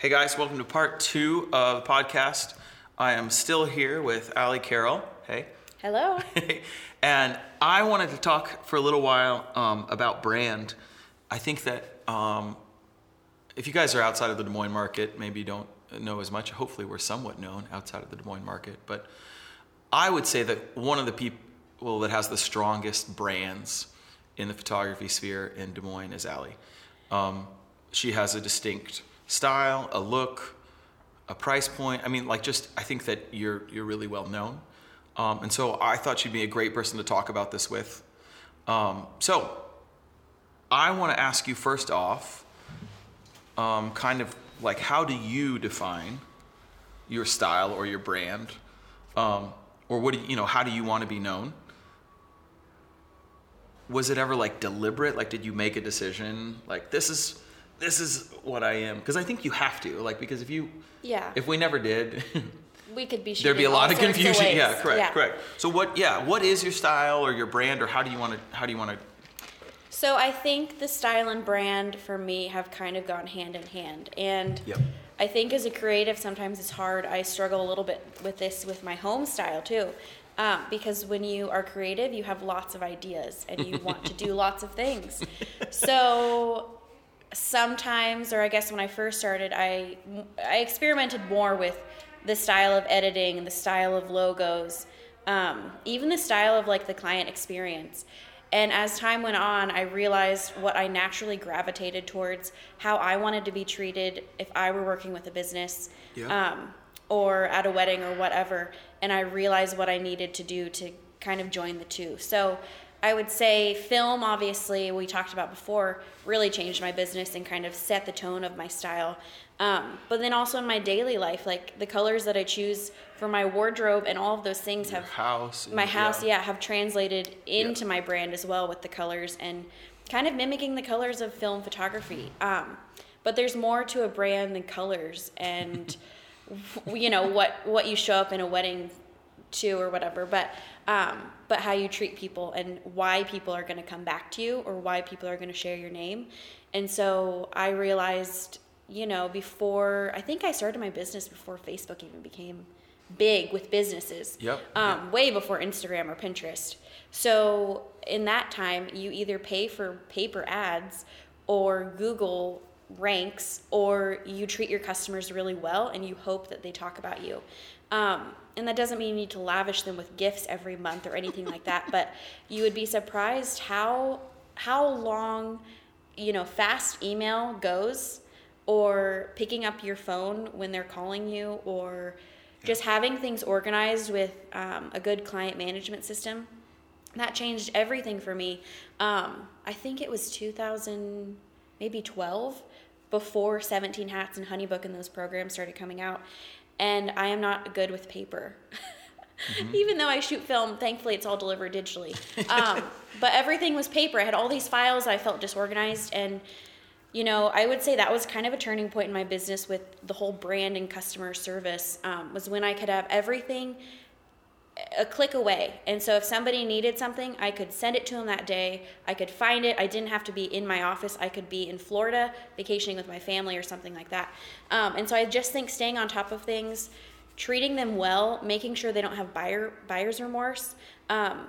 Hey guys, welcome to part two of the podcast. I am still here with Aly Carroll. Hey. Hello. and I wanted to talk for a little while um, about brand. I think that um, if you guys are outside of the Des Moines market, maybe you don't know as much. Hopefully, we're somewhat known outside of the Des Moines market. But I would say that one of the people that has the strongest brands in the photography sphere in Des Moines is Aly. Um, she has a distinct style, a look, a price point. I mean, like just I think that you're you're really well known, um, and so I thought she'd be a great person to talk about this with. Um, so I want to ask you first off, um, kind of like how do you define your style or your brand, um, or what do you, you know? How do you want to be known? Was it ever like deliberate? Like, did you make a decision? Like, this is this is what I am. Because I think you have to like because if you yeah. if we never did we could be there'd be a lot of confusion of yeah correct yeah. correct. So what yeah what is your style or your brand or how do you want to how do you want to so I think the style and brand for me have kind of gone hand in hand. And yep. I think as a creative sometimes it's hard. I struggle a little bit with this with my home style too. Um, because when you are creative you have lots of ideas and you want to do lots of things. So sometimes, or I guess when I first started, I I experimented more with the style of editing, and the style of logos, um, even the style of like the client experience. And as time went on, I realized what I naturally gravitated towards, how I wanted to be treated if I were working with a business, yeah. um, or at a wedding or whatever. And I realized what I needed to do to kind of join the two. So I would say film, obviously, we talked about before, really changed my business and kind of set the tone of my style. Um, but then also in my daily life, like the colors that I choose for my wardrobe and all of those things Your have house, my house, yeah. yeah, have translated into Yeah. my brand as well with the colors and kind of mimicking the colors of film photography. Um, but there's more to a brand than colors and you know what what you show up in a wedding to or whatever. But um, but how you treat people and why people are going to come back to you or why people are going to share your name. And so I realized, you know, before I think I started my business before Facebook even became big with businesses. Yep, Um, yep. Way before Instagram or Pinterest. So in that time, you either pay for paper ads or Google ranks or you treat your customers really well and you hope that they talk about you. Um, and that doesn't mean you need to lavish them with gifts every month or anything like that, but you would be surprised how how long you know fast email goes or picking up your phone when they're calling you or just having things organized with um, a good client management system. That changed everything for me. Um, i think it was 2000 maybe 12 before 17 hats and honeybook and those programs started coming out and i am not good with paper. Even though i shoot film thankfully it's all delivered digitally. Um, but everything was paper. I had all these files i felt disorganized. And you know i would say that was kind of a turning point in my business with the whole brand and customer service um, was when i could have everything a click away. And so if somebody needed something, I could send it to them that day. I could find it. I didn't have to be in my office. I could be in Florida vacationing with my family or something like that. Um, and so I just think staying on top of things, treating them well, making sure they don't have buyer buyer's remorse. Um,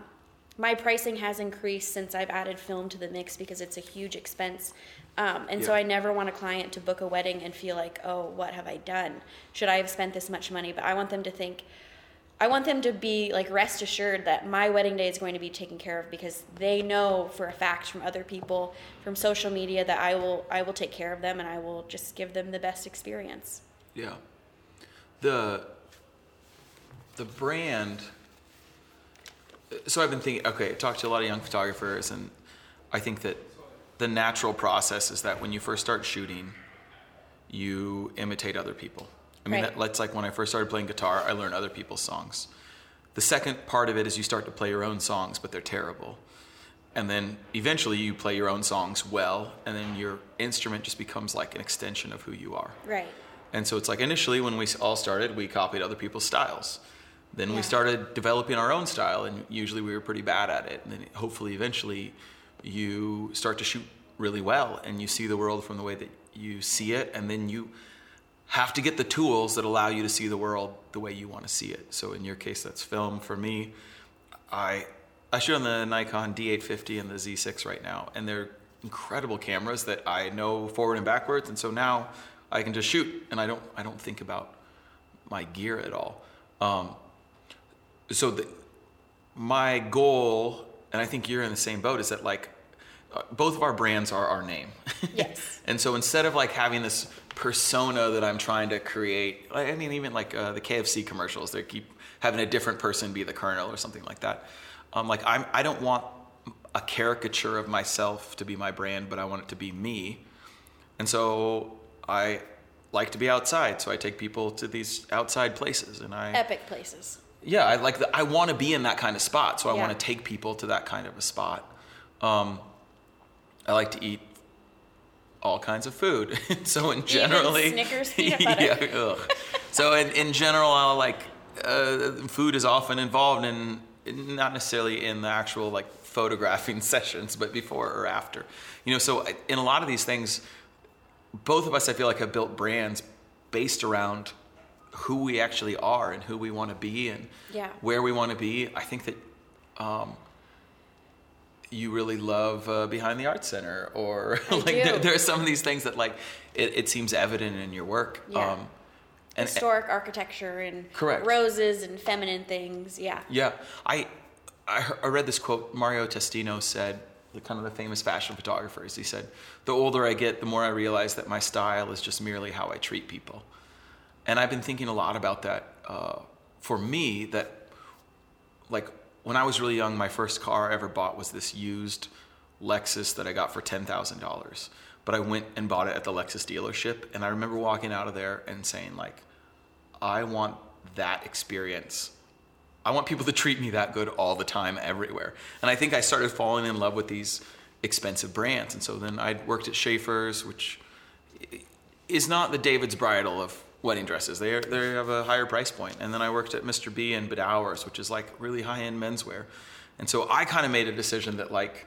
my pricing has increased since I've added film to the mix because it's a huge expense. Um, and so I never want a client to book a wedding and feel like, oh, what have I done? Should I have spent this much money? But I want them to think, I want them to be like rest assured that my wedding day is going to be taken care of because they know for a fact from other people from social media that I will I will take care of them and I will just give them the best experience. Yeah. The the brand so I've been thinking okay, I talked to a lot of young photographers and I think that the natural process is that when you first start shooting, you imitate other people. I mean, Right. that, that's like when I first started playing guitar, I learned other people's songs. The second part of it is you start to play your own songs, but they're terrible. And then eventually you play your own songs well, and then your instrument just becomes like an extension of who you are. Right. And so it's like initially when we all started, we copied other people's styles. Then Yeah. we started developing our own style, and usually we were pretty bad at it. And then hopefully, eventually, you start to shoot really well, and you see the world from the way that you see it, and then you have to get the tools that allow you to see the world the way you want to see it. So in your case, that's film. For me, I I shoot on the Nikon D850 and the Z6 right now, and they're incredible cameras that I know forward and backwards, and so now I can just shoot, and I don't I don't think about my gear at all. Um, so the, my goal, and I think you're in the same boat, is that like both of our brands are our name. Yes. and so instead of like having this persona that I'm trying to create, I mean, even like uh, the KFC commercials, they keep having a different person be the colonel or something like that. Um, like I'm, I don't want a caricature of myself to be my brand, but I want it to be me. And so I like to be outside, so I take people to these outside places, and I Epic places. yeah, I like the, I want to be in that kind of spot, so I Yeah. want to take people to that kind of a spot. Um, I like to eat all kinds of food, so in generally, Snickers peanut butter. yeah, so in, in general, I'll like uh, food is often involved in not necessarily in the actual like photographing sessions, but before or after. You know, so I- in a lot of these things, both of us I feel like have built brands based around who we actually are and who we want to be and Yeah. where we want to be. I think that um, you really love uh, Behind the Arts Center, or like there, there are some of these things that like it, it seems evident in your work. Yeah. Um, and Historic architecture and Correct. roses and feminine things. Yeah. Yeah, I, I, I read this quote. Mario Testino said, the kind of the famous fashion photographers. He said, "The older I get, the more I realize that my style is just merely how I treat people." And I've been thinking a lot about that. Uh, for me, that like when I was really young, my first car I ever bought was this used Lexus that I got for ten thousand dollars. But I went and bought it at the Lexus dealership, and I remember walking out of there and saying like, I want that experience. I want people to treat me that good all the time, everywhere. And I think I started falling in love with these expensive brands. And so then I worked at Schaefer's, which is not the David's bridal of wedding dresses. They, are, they have a higher price point. And then I worked at Mr. B and Bedowers, which is like really high end menswear. And so I kind of made a decision that like,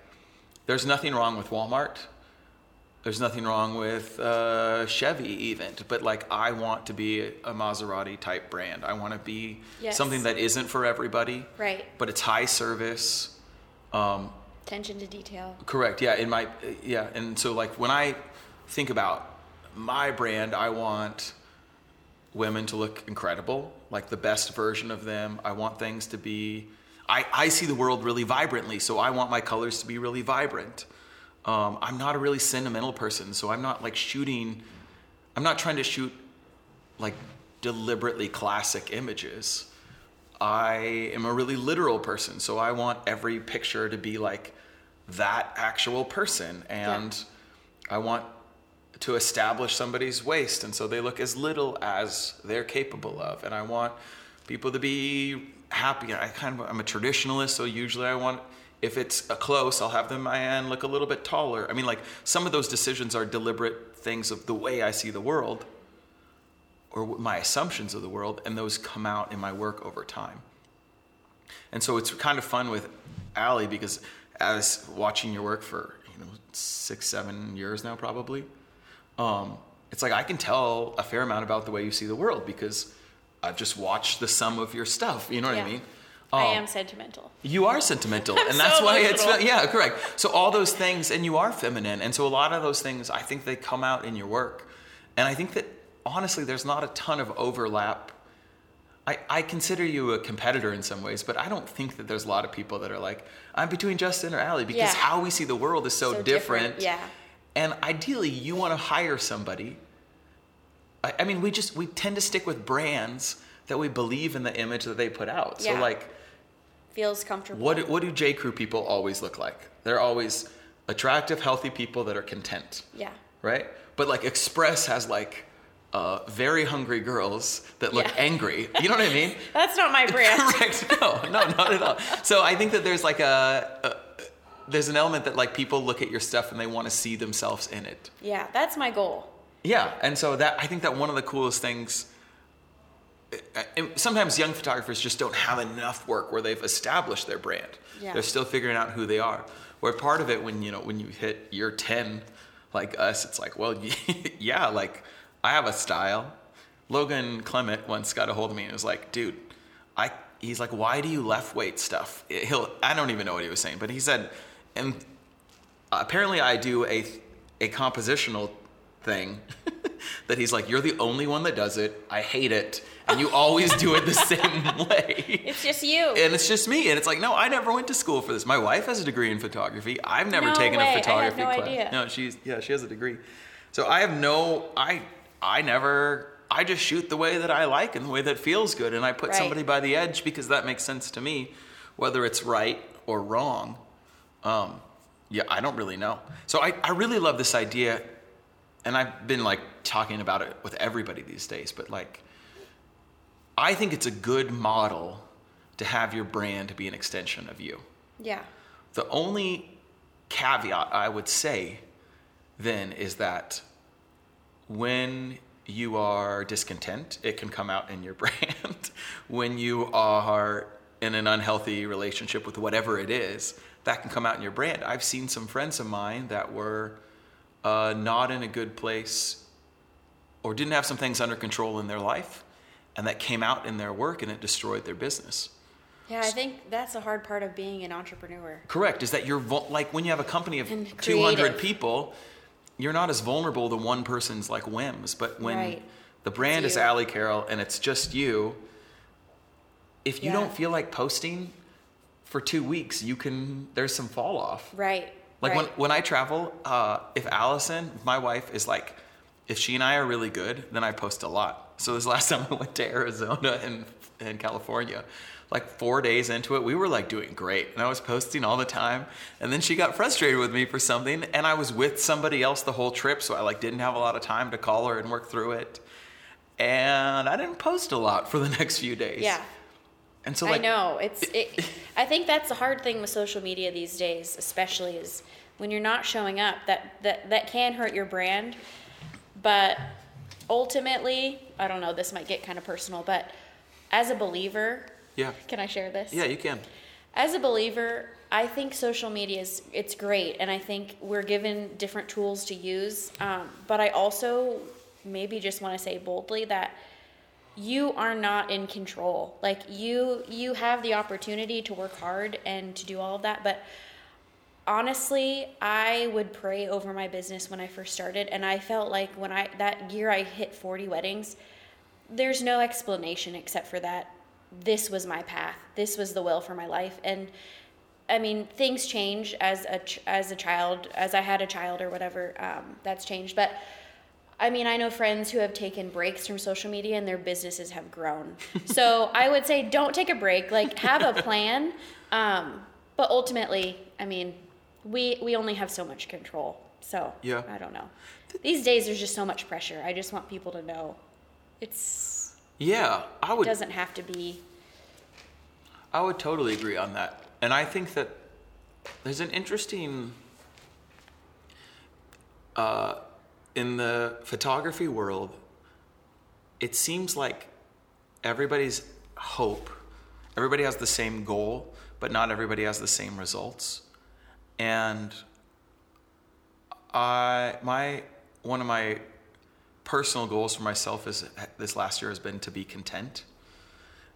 there's nothing wrong with Walmart. There's nothing wrong with uh, Chevy even, but like I want to be a Maserati type brand. I want to be Yes. something that isn't for everybody, Right. but it's high service. Um, Attention to detail. correct. Yeah. In my yeah, and so like when I think about my brand, I want women to look incredible, like the best version of them. I want things to be. I, I see the world really vibrantly, so I want my colors to be really vibrant. Um, I'm not a really sentimental person, so I'm not like shooting. I'm not trying to shoot like deliberately classic images. I am a really literal person, so I want every picture to be like that actual person, and I want to establish somebody's waist, and so they look as little as they're capable of, and I want people to be happy. I kind of I'm a traditionalist, so usually I want if it's a close, I'll have the man look a little bit taller. I mean, like some of those decisions are deliberate things of the way I see the world or my assumptions of the world, and those come out in my work over time. And so it's kind of fun with Aly because as watching your work for you know six, seven years now, probably, um, it's like I can tell a fair amount about the way you see the world because I've just watched the sum of your stuff. You know what I Yeah. mean? I Um, am sentimental. you are sentimental, I'm and that's so why it's yeah, correct. So all those things, and you are feminine, and so a lot of those things, I think they come out in your work, and I think that honestly, there's not a ton of overlap. I, I consider you a competitor in some ways, but I don't think that there's a lot of people that are like, I'm between Justin or Aly because Yeah. how we see the world is so, So different. different, yeah. And ideally, you want to hire somebody. I, I mean, we just we tend to stick with brands that we believe in the image that they put out. So like Feels comfortable. what do- what do J Crew people always look like? They're always attractive, healthy people that are content, Yeah. right? But like Express has like uh, very hungry girls that look Yeah. angry. You know what I mean? That's not my brand. Correct. No, no, not at all. So I think that there's like a there's an element that like people look at your stuff and they want to see themselves in it. yeah, that's my goal. Yeah, and so that I think that one of the coolest things. Eh, eh, and Sometimes young photographers just don't have enough work where they've established their brand. Yeah. They're still figuring out who they are. Where part of it, when you know, when you hit year ten, like us, it's like, well, yeah, like I have a style. Logan Clement once got a hold of me and was like, dude, I he's like, why do you left weight stuff? He'll I don't even know what he was saying, but he said, and uh, apparently I do a a compositional thing that he's like, you're the only one that does it. I hate it, and you always do it the same way. It's just you. And it's just me, and it's like, no, I never went to school for this. My wife has a degree in photography. I've never No taken way. I a photography no class. idea. No, she's yeah, she has a degree. So I have no, I I never. I just shoot the way that I like and the way that feels good, and I put Right. somebody by the edge because that makes sense to me, whether it's right or wrong. Um, yeah, I don't really know. So I, I really love this idea, and I've been like talking about it with everybody these days, but like, I think it's a good model to have your brand be an extension of you. yeah. The only caveat I would say then is that when you are discontent, it can come out in your brand. when you are in an unhealthy relationship with whatever it is, that can come out in your brand. I've seen some friends of mine that were uh, not in a good place or didn't have some things under control in their life, and that came out in their work and it destroyed their business. Yeah, I think that's a hard part of being an entrepreneur. Correct. Is that you're like when you have a company of 200 people, you're not as vulnerable to one person's like whims. But when Right. the brand is. Aly Carroll and it's just you, if you Yeah. don't feel like posting for two weeks, you can. There's some fall off. Right. Like when right. when I travel, uh, if Allison, my wife, is like, if she and I are really good, then I post a lot. So this last time I went to Arizona and and California, like four days into it, we were like doing great, and I was posting all the time. And then she got frustrated with me for something, and I was with somebody else the whole trip, so I like didn't have a lot of time to call her and work through it. And I didn't post a lot for the next few days. yeah. And so like I know it's. It, I think that's the hard thing with social media these days, especially is when you're not showing up. That that that can hurt your brand, but ultimately, I don't know. This might get kind of personal, but as a believer, yeah, can I share this? yeah, you can. As a believer, I think social media is it's great, and I think we're given different tools to use. Um, but I also maybe just want to say boldly that you are not in control. Like you, you have the opportunity to work hard and to do all of that, but honestly, I would pray over my business when I first started, and I felt like when I that year I hit 40 weddings, there's no explanation except for that this was my path. This was the will for my life, and I mean things change as a as a child, as I had a child or whatever. Um, that's changed, but. I mean, I know friends who have taken breaks from social media and their businesses have grown. So I would say don't take a break. Like have a plan. Um, but ultimately, I mean, we we only have so much control. So Yeah. I don't know. These days, there's just so much pressure. I just want people to know it's Yeah, I would. It doesn't have to be. I would totally agree on that. And I think that there's an interesting uh, in the photography world, it seems like everybody's hope, everybody has the same goal, but not everybody has the same results. And I my one of my personal goals for myself is this last year has been to be content.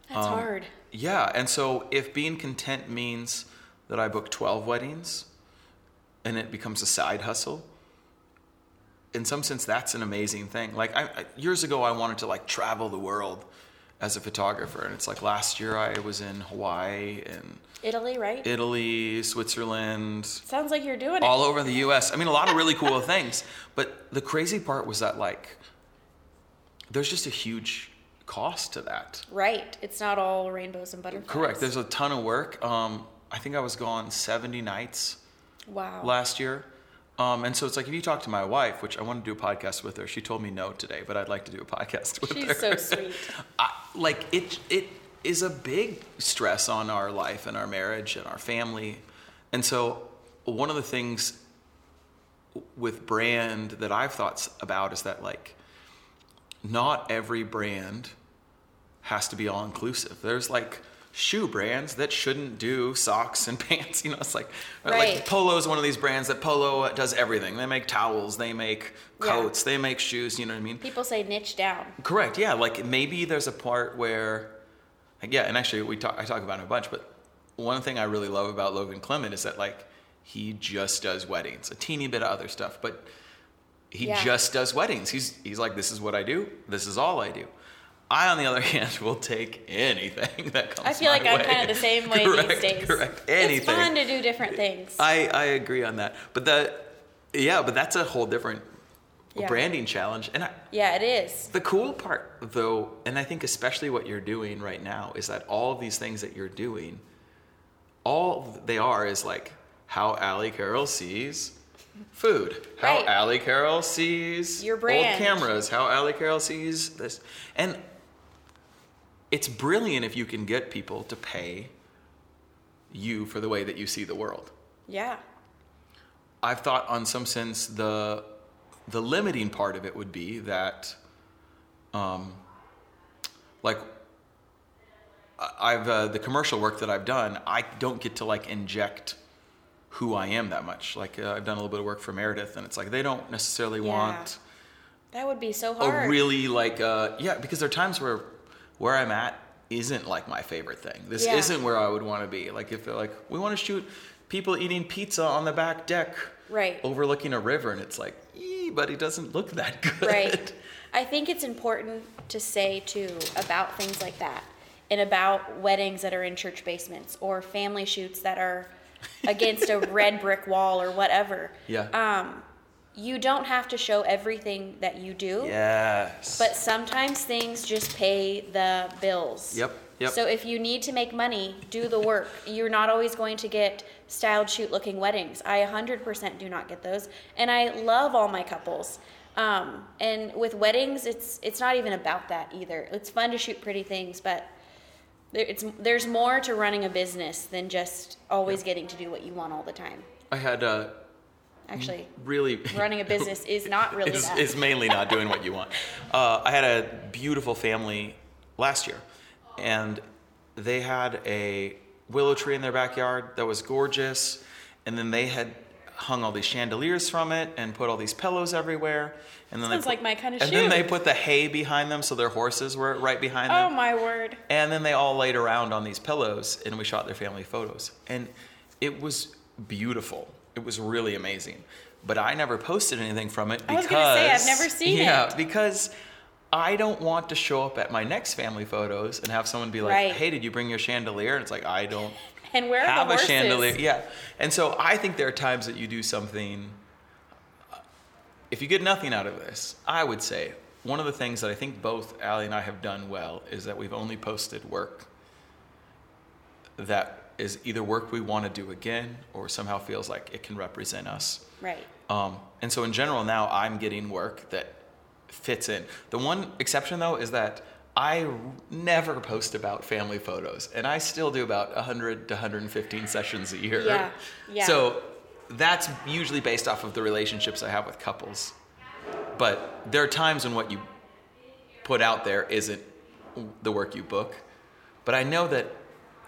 That's Um, hard. Yeah, and so if being content means that I book 12 weddings and it becomes a side hustle, in some sense that's an amazing thing. Like I, I, years ago I wanted to like travel the world as a photographer and it's like last year I was in Hawaii and Italy, right? Italy, Switzerland, Sounds like you're doing it. all over the US. I mean, a lot of really cool things. But the crazy part was that, like, there's just a huge cost to that. Right. It's not all rainbows and butterflies. Correct. There's a ton of work. Um, I think I was gone 70 nights wow. last year. Um, and so it's like if you talk to my wife, which I want to do a podcast with her, she told me no today, but I'd like to do a podcast with her. She's so sweet. I, like it it is a big stress on our life and our marriage and our family and so one of the things with brand that i've thought about is that like not every brand has to be all inclusive there's like shoe brands that shouldn't do socks and pants. You know, it's like Right. like Polo is one of these brands that Polo does everything. They make towels, they make Yeah. coats, they make shoes. You know what I mean? People say niche down. Correct. Yeah. Like maybe there's a part where, like, yeah, and actually we talk. I talk about it a bunch, but one thing I really love about Logan Clement is that like he just does weddings, a teeny bit of other stuff, but he Yeah. just does weddings. He's he's like, this is what I do. This is all I do. I, on the other hand, will take anything that comes. I feel like my I'm kind of the same way correct, these days. Correct. Anything. It's fun to do different things. I, I agree on that. But the yeah, but that's a whole different Yeah. branding challenge. And I, yeah, it is. the cool part though, and I think especially what you're doing right now is that all of these things that you're doing, all they are is like how Aly Carroll sees food. How Right. Aly Carroll sees Your brand. old cameras. How Aly Carroll sees this. And it's brilliant if you can get people to pay you for the way that you see the world. Yeah. I've thought on some sense the the limiting part of it would be that um like I've uh, the commercial work that I've done I don't get to like inject who I am that much like uh, I've done a little bit of work for Meredith and it's like they don't necessarily Yeah. want That would be so hard. a really like uh yeah because there are times where where I'm at isn't like my favorite thing. This Yeah. isn't where I would want to be. Like if they're like we want to shoot people eating pizza on the back deck Right. overlooking a river and it's like, "Ee, but it doesn't look that good." Right. I think it's important to say too about things like that and about weddings that are in church basements or family shoots that are against a red brick wall or whatever. Yeah. Um, you don't have to show everything that you do. yes. But sometimes things just pay the bills. Yep, yep. So if you need to make money, do the work. You're not always going to get styled shoot looking weddings. I 100% do not get those. And I love all my couples. Um, and with weddings, it's it's not even about that either. It's fun to shoot pretty things, but there, it's there's more to running a business than just always getting to do what you want all the time. I had uh Actually, really running a business is not really is, that. is mainly not doing what you want. Uh, I had a beautiful family last year, and they had a willow tree in their backyard that was gorgeous, and then they had hung all these chandeliers from it and put all these pillows everywhere. And then Sounds they put, like my kind of And then they put the hay behind them, so their horses were right behind them. oh my word. And then they all laid around on these pillows and we shot their family photos. And it was beautiful. It was really amazing. But I never posted anything from it I because was gonna say, I've never seen yeah, it. because I don't want to show up at my next family photos and have someone be like, Right. "Hey, did you bring your chandelier?" And it's like, "I don't And where are have the a chandelier." Yeah. And so I think there are times that you do something uh, if you get nothing out of this, I would say one of the things that I think both Aly and I have done well is that we've only posted work that is either work we want to do again or somehow feels like it can represent us. Right. Um, and so in general, now I'm getting work that fits in. The one exception though is that I r- never post about family photos, and I still do about 100 to 115 sessions a year. Yeah, yeah. So that's usually based off of the relationships I have with couples. But there are times when what you put out there isn't the work you book. But I know that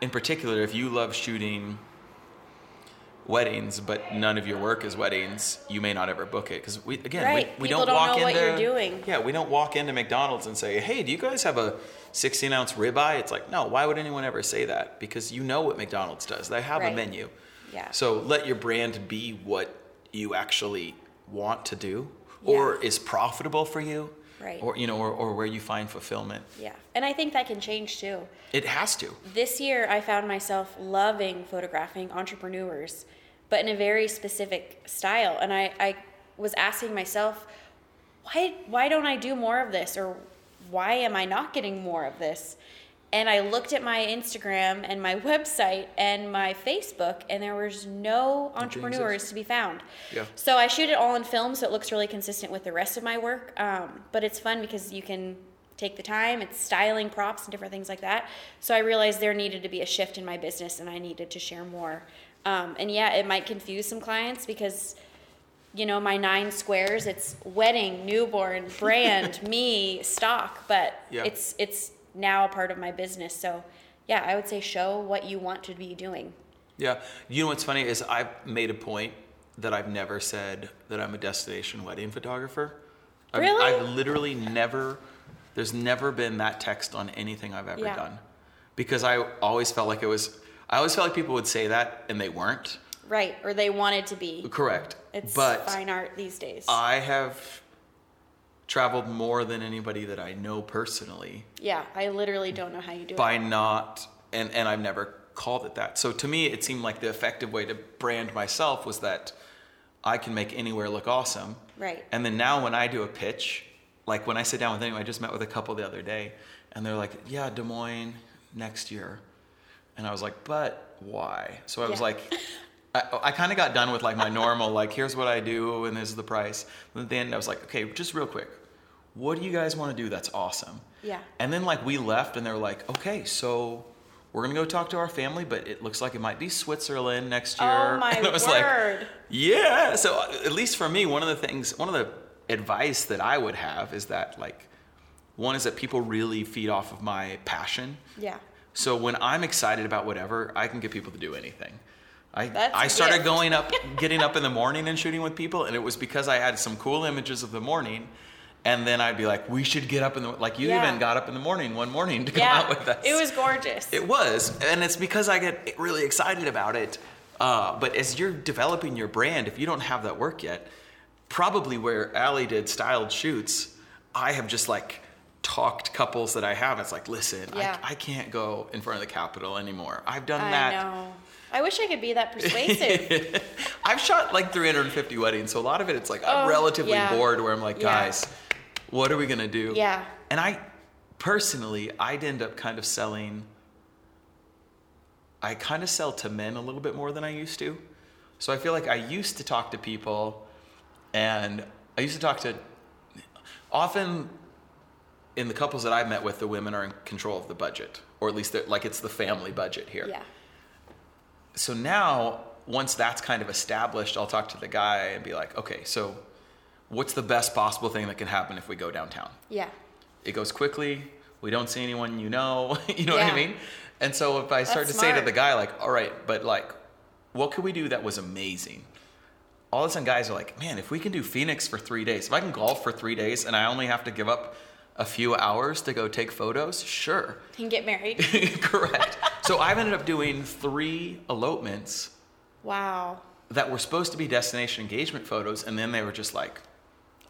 in particular, if you love shooting weddings, but none of your work is weddings, you may not ever book it because we again Right. we, we don't don't walk know what into you're doing. yeah we don't walk into McDonald's and say hey do you guys have a 16 ounce ribeye? It's like no why would anyone ever say that because you know what McDonald's does they have a menu Yeah. so let your brand be what you actually want to do or Yeah. is profitable for you Right. or you know or, or where you find fulfillment Yeah. And I think that can change too. it has to This year, I found myself loving photographing entrepreneurs, but in a very specific style. And I, I was asking myself, why, why don't I do more of this? Or why am I not getting more of this? And I looked at my Instagram and my website and my Facebook, and there was no entrepreneurs to be found. Yeah. So I shoot it all in film, so it looks really consistent with the rest of my work. Um, but it's fun because you can take the time. It's styling props and different things like that. So I realized there needed to be a shift in my business, and I needed to share more. Um, and yeah, it might confuse some clients because you know my nine squares it's wedding newborn brand me stock but Yeah. it's it's now a part of my business so yeah, I would say show what you want to be doing. Yeah. You know what's funny is I've made a point that I've never said that I'm a destination wedding photographer. I've- Really? I've, literally never, there's never been that text on anything I've ever Yeah. done. Because I always felt like it was, I always felt like people would say that and they weren't. Right, or they wanted to be. Correct. It's but fine art these days. I have traveled more than anybody that I know personally yeah, I literally don't know how you do by it. By not and and I've never called it that. So to me it seemed like the effective way to brand myself was that I can make anywhere look awesome. Right. And then now when I do a pitch, like when I sit down with anyone, I just met with a couple the other day and they're like, "Yeah, Des Moines next year." And I was like, "But why?" So I was like I, I kind of got done with like my normal, like, here's what I do and this is the price. And at the end, I was like, okay, just real quick, what do you guys want to do that's awesome? Yeah. And then like we left and they were like, okay, so we're gonna go talk to our family, but it looks like it might be Switzerland next year. Oh my and I was like, word. yeah. So uh, at least for me, one of the things, one of the advice that I would have is that like, one is that people really feed off of my passion. yeah. So when I'm excited about whatever, I can get people to do anything. I, That's I started gift. going up, getting up in the morning and shooting with people, and it was because I had some cool images of the morning, and then I'd be like, "We should get up in the like." You Yeah. even got up in the morning one morning to come Yeah. out with us. It was gorgeous. It was, and it's because I get really excited about it. Uh, but as you're developing your brand, if you don't have that work yet, probably where Aly did styled shoots, I have just like talked couples that I have. It's like, listen, Yeah. I, I can't go in front of the Capitol anymore. I've done I that. know. I wish I could be that persuasive. I've shot like 350 weddings, so a lot of it, it's like I'm Oh, relatively yeah. bored. Where I'm like, guys, what are we gonna do? Yeah. And I, personally, I'd end up kind of selling. I kind of sell to men a little bit more than I used to, so I feel like I used to talk to people, and I used to talk to. Often, in the couples that I've met with, the women are in control of the budget, or at least like it's the family budget here yeah. so now once that's kind of established i'll talk to the guy and be like okay so what's the best possible thing that can happen if we go downtown Yeah. it goes quickly we don't see anyone you know you know what i Yeah. mean and so if i start That's to say to the guy like all right but like what could we do that was amazing all of a sudden guys are like man if we can do phoenix for three days if i can golf for three days and i only have to give up a few hours to go take photos sure And get married. correct so i've ended up doing three elopements wow. that were supposed to be destination engagement photos, and then they were just like,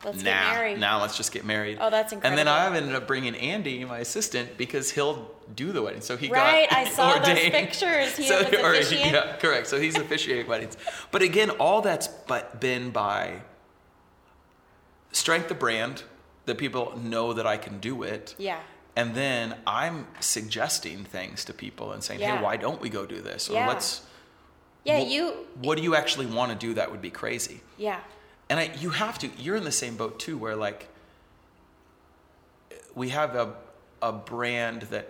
Let's nah, get married. now let's just get married. Oh, that's incredible. And then. I've ended up bringing Andy, my assistant, because he'll do the wedding. So he Right, got I saw those ordained. pictures. He so, or yeah, correct. So he's officiating weddings. But again, all that's but been by strength of brand that people know that I can do it. Yeah. And then I'm suggesting things to people and saying, Yeah. hey, why don't we go do this? Or Yeah. let's Yeah, Wh- you. What do you actually want to do that would be crazy? Yeah. And I, you have to. You're in the same boat too, where like we have a a brand that,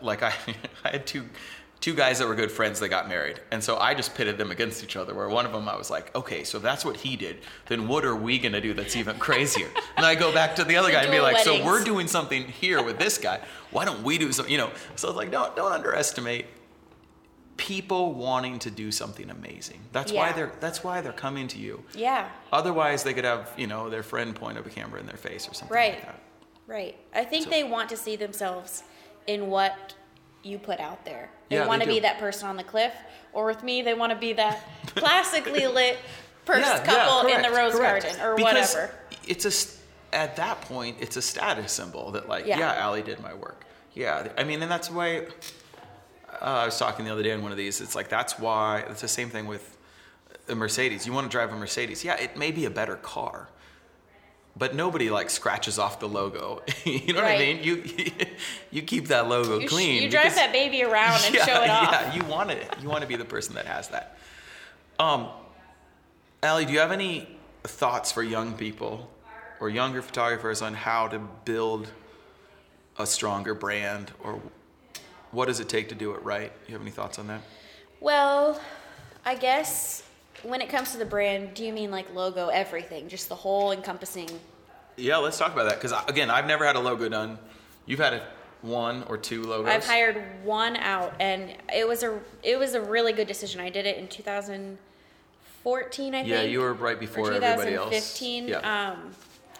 like I I had two two guys that were good friends that got married, and so I just pitted them against each other. Where one of them I was like, okay, so if that's what he did, then what are we gonna do that's even crazier? and I go back to the other guy and be like, so we're doing something here with this guy. Why don't we do something? You know. So it's like, don't don't underestimate people wanting to do something amazing. That's why they're that's why they're coming to you. Yeah. Otherwise, they could have you know their friend point up a camera in their face or something Right. like that. Right. I think So- they want to see themselves in what you put out there. They Yeah, they want to do. be that person on the cliff, or with me, they want to be that classically lit first Yeah, yeah, couple in the rose correct. garden or Because whatever. It's a at that point it's a status symbol that like Yeah. yeah, Aly did my work. Yeah, I mean, and that's why uh, I was talking the other day on one of these. It's like that's why it's the same thing with a Mercedes. You want to drive a Mercedes? Yeah, it may be a better car. But nobody like scratches off the logo. you know what I mean? You you keep that logo You, sh- clean. you drive that baby around and yeah, show it off. Yeah, you want it. You want to be the person that has that. Um, Aly, do you have any thoughts for young people or younger photographers on how to build a stronger brand or what does it take to do it right? You have any thoughts on that? Well, I guess when it comes to the brand, do you mean like logo, everything, just the whole encompassing? Yeah, let's talk about that because again, I've never had a logo done. You've had it one or two logos? I've hired one out, and it was a it was a really good decision. I did it in 2014, I think. Yeah, you were right before or everybody else. 2015. Yeah. Um,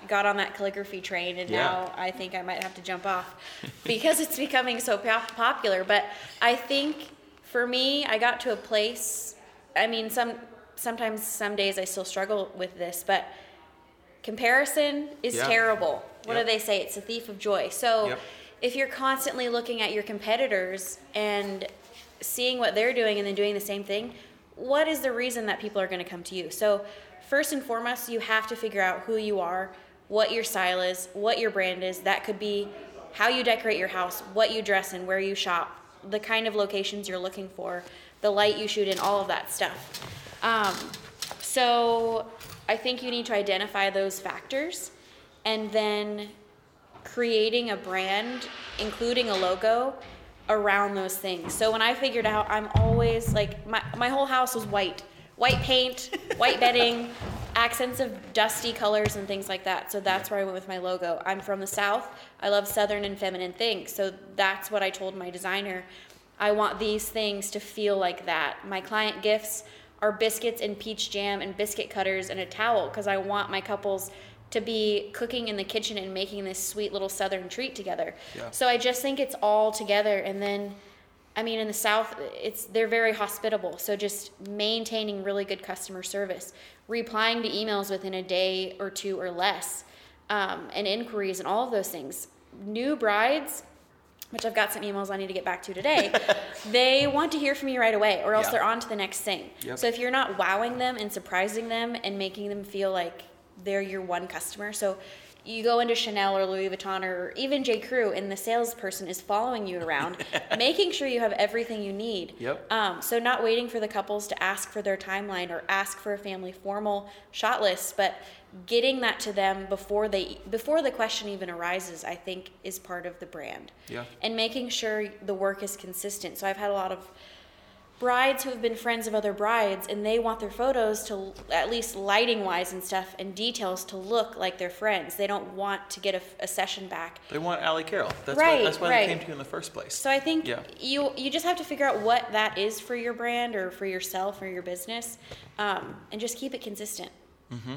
got on that calligraphy train, and Yeah. now I think I might have to jump off because it's becoming so popular. But I think for me, I got to a place. I mean, some sometimes some days I still struggle with this, but comparison is Yeah. terrible. What Yep. do they say? It's a thief of joy. So Yep. if you're constantly looking at your competitors and seeing what they're doing and then doing the same thing, what is the reason that people are going to come to you? So first and foremost, you have to figure out who you are, what your style is, what your brand is. That could be how you decorate your house, what you dress in, where you shop, the kind of locations you're looking for, the light you shoot in, all of that stuff. Um, so I think you need to identify those factors and then creating a brand, including a logo around those things. So when I figured out, I'm always like, my, my whole house was white. White paint, white bedding, accents of dusty colors and things like that. So that's where I went with my logo. I'm from the South. I love Southern and feminine things. So that's what I told my designer. I want these things to feel like that. My client gifts are biscuits and peach jam and biscuit cutters and a towel because I want my couples to be cooking in the kitchen and making this sweet little southern treat together. Yeah. So I just think it's all together and then I mean in the south it's they're very hospitable. So just maintaining really good customer service, replying to emails within a day or two or less, um, and inquiries and all of those things. New brides which I've got some emails I need to get back to today, they want to hear from you right away, or else Yeah. they're on to the next thing. Yep. So if you're not wowing them and surprising them and making them feel like they're your one customer, so you go into Chanel or Louis Vuitton or even J. Crew, and the salesperson is following you around, making sure you have everything you need. Yep. Um, so not waiting for the couples to ask for their timeline or ask for a family formal shot list, but getting that to them before they before the question even arises, I think is part of the brand. Yeah. And making sure the work is consistent. So I've had a lot of brides who have been friends of other brides and they want their photos to at least lighting wise and stuff and details to look like their friends they don't want to get a, a session back They want Aly Carroll. That's Right, why, that's why right. they came to you in the first place. so i think Yeah. you you just have to figure out what that is for your brand or for yourself or your business um, and just keep it consistent Mm-hmm.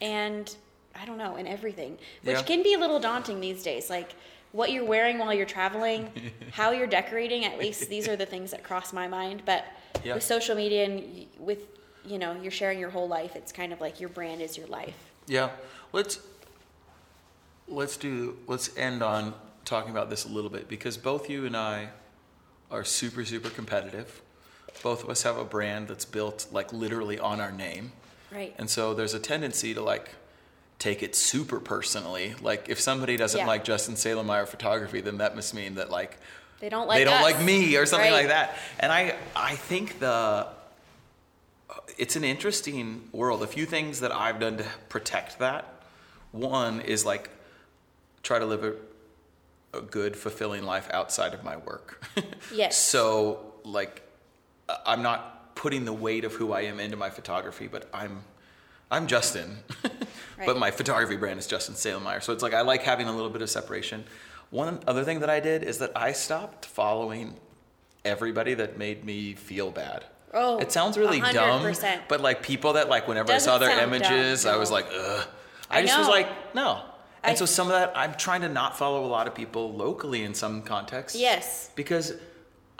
and i don't know in everything which Yeah. can be a little daunting these days like what you're wearing while you're traveling how you're decorating at least these are the things that cross my mind. But Yeah. with social media and with you know you're sharing your whole life it's kind of like your brand is your life. Yeah, let's let's do let's end on talking about this a little bit because both you and I are super super competitive. Both of us have a brand that's built like literally on our name, right. And so there's a tendency to like take it super personally. Like if somebody doesn't Yeah. like Justin Salemeyer photography, then that must mean that like they don't like they don't us. like me or something Right. like that. And I I think the it's an interesting world. A few things that I've done to protect that. One is like try to live a, a good, fulfilling life outside of my work. Yes. so like I'm not putting the weight of who I am into my photography, but I'm I'm Justin. Right. But my photography brand is Justin Salemeyer. So it's like I like having a little bit of separation. One other thing that I did is that I stopped following everybody that made me feel bad. Oh, it sounds really a hundred dumb, but like people that like whenever I Doesn't saw their sound dumb, images, I was like, ugh. I, I just was like, no. And I- so some of that, I'm trying to not follow a lot of people locally in some contexts. Yes. Because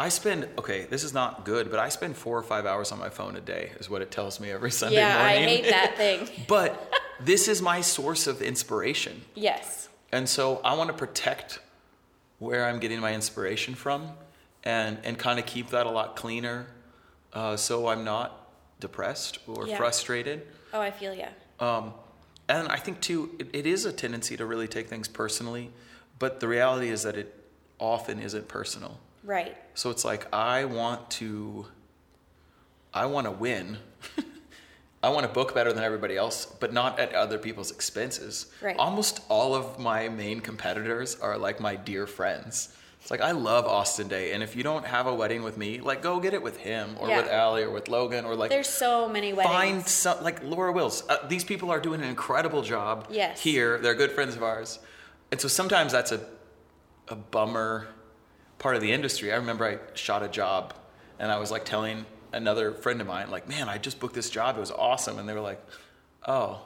I spend okay, this is not good, but I spend four or five hours on my phone a day, is what it tells me every Sunday morning. yeah i hate that thing but this is my source of inspiration. yes And so I want to protect where I'm getting my inspiration from and, and kind of keep that a lot cleaner uh, so I'm not depressed or Yeah. frustrated. oh i feel yeah. Um, and I think, too, it, it is a tendency to really take things personally, but the reality is that it often isn't personal. Right So it's like I want to I want to win. I want to book better than everybody else, but not at other people's expenses. Right. Almost all of my main competitors are like my dear friends. It's like I love Austin Day, and if you don't have a wedding with me, like go get it with him or Yeah. with Aly or with Logan or like there's so many weddings find some like Laura Wills. Uh, these people are doing an incredible job Yes. here. They're good friends of ours, and so sometimes that's a a bummer part of the industry. I remember I shot a job and I was like telling another friend of mine, like, man, I just booked this job. It was awesome. And they were like, oh,